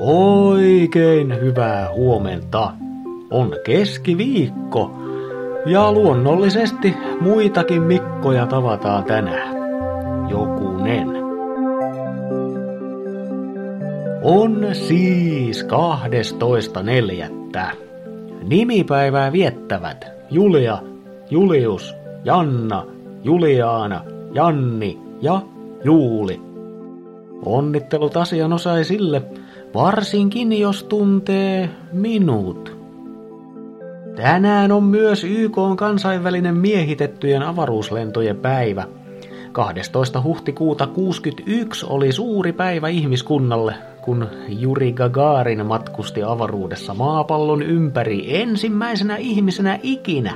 Oikein hyvää huomenta. On keskiviikko ja luonnollisesti muitakin Mikkoja tavataan tänään. Jokunen. On siis 12.4. Nimipäivää viettävät Julia, Julius, Janna, Juliaana, Janni ja Juuli. Onnittelut asianosaisille, varsinkin jos tuntee minut. Tänään on myös YK on kansainvälinen miehitettyjen avaruuslentojen päivä. 12. huhtikuuta 61 oli suuri päivä ihmiskunnalle, kun Juri Gagarin matkusti avaruudessa maapallon ympäri ensimmäisenä ihmisenä ikinä.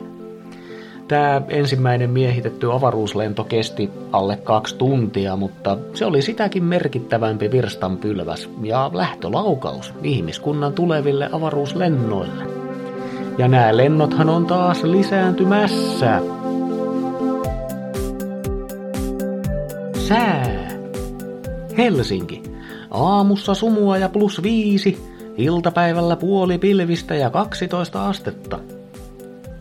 Tämä ensimmäinen miehitetty avaruuslento kesti alle kaksi tuntia, mutta se oli sitäkin merkittävämpi virstanpylväs ja lähtölaukaus ihmiskunnan tuleville avaruuslennoille. Ja nämä lennothan on taas lisääntymässä. Sää. Helsinki. Aamussa sumua ja plus viisi, iltapäivällä puoli pilvistä ja 12 astetta.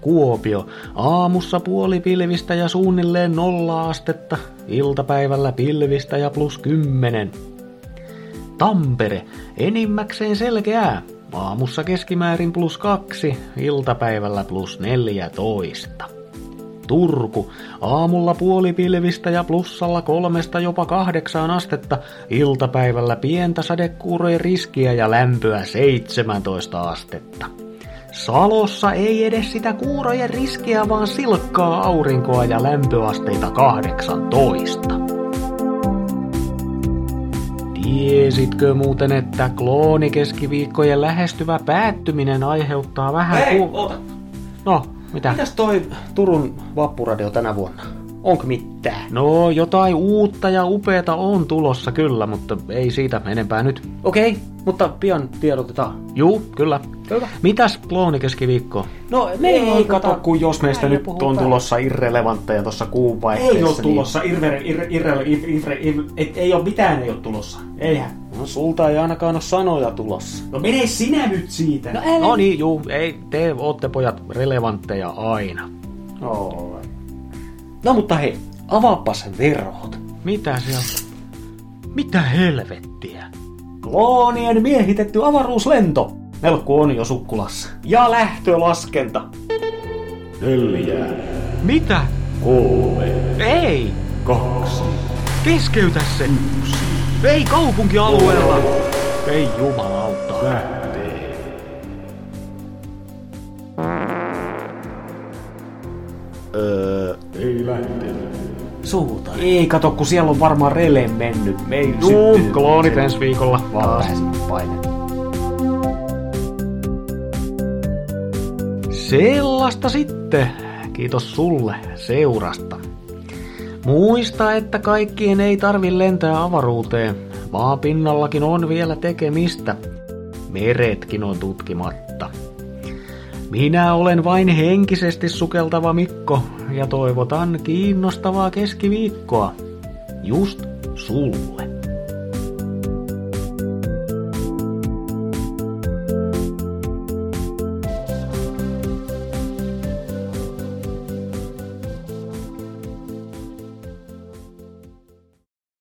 Kuopio. Aamussa puoli pilvistä ja suunnilleen nolla astetta, iltapäivällä pilvistä ja plus kymmenen. Tampere. Enimmäkseen selkeää. Aamussa keskimäärin plus kaksi, iltapäivällä plus neljätoista. Turku. Aamulla puolipilvistä ja plussalla kolmesta jopa kahdeksaan astetta, iltapäivällä pientä sadekuurojen riskiä ja lämpöä 17 astetta. Salossa ei edes sitä kuurojen riskiä, vaan silkkaa aurinkoa ja lämpöasteita 18. Tiesitkö muuten, että kloonikeskiviikkojen lähestyvä päättyminen aiheuttaa vähän Hei, ku- oota. No, mitä? Mitäs toi Turun vappuradio tänä vuonna? Onko mitään? No, jotain uutta ja upeata on tulossa kyllä, mutta ei siitä enempää nyt. Okei, mutta pian tiedotetaan. Juu, kyllä. Hyvä. Mitäs kloonikeskiviikko? No me Ei kato, kun jos meistä nyt puhutaan. on tulossa irrelevantteja tuossa kuun vaihteessa. Ei ole niin- tulossa, irre, irre, irre, irre, irre, irre, ei, ei ole mitään ei ole tulossa. Eihän. No sulta ei ainakaan ole sanoja tulossa. No mene sinä nyt siitä. No, älä. No niin, juu, ei, te ootte pojat relevantteja aina. Oh. No mutta hei, avaapas verhot. Mitä se on? Mitä helvettiä? Kloonien miehitetty avaruuslento. Melkku on jo sukkulassa. Ja lähtölaskenta. Neljä, Mitä? kolme, Ei! kaksi, Keskeytä se! Ei kaupunkialueella! Ei jumalauta. lähtee. Öö, ei lähtenyt. Suuta. Ei kato, kun siellä on varmaan rele mennyt. Me ei Juu, syttynyt. kloonit ensi viikolla. Vaan. Sellaista sitten. Kiitos sulle seurasta. Muista, että kaikkien ei tarvi lentää avaruuteen. Maan pinnallakin on vielä tekemistä. Meretkin on tutkimatta. Minä olen vain henkisesti sukeltava Mikko ja toivotan kiinnostavaa keskiviikkoa. Just sulle.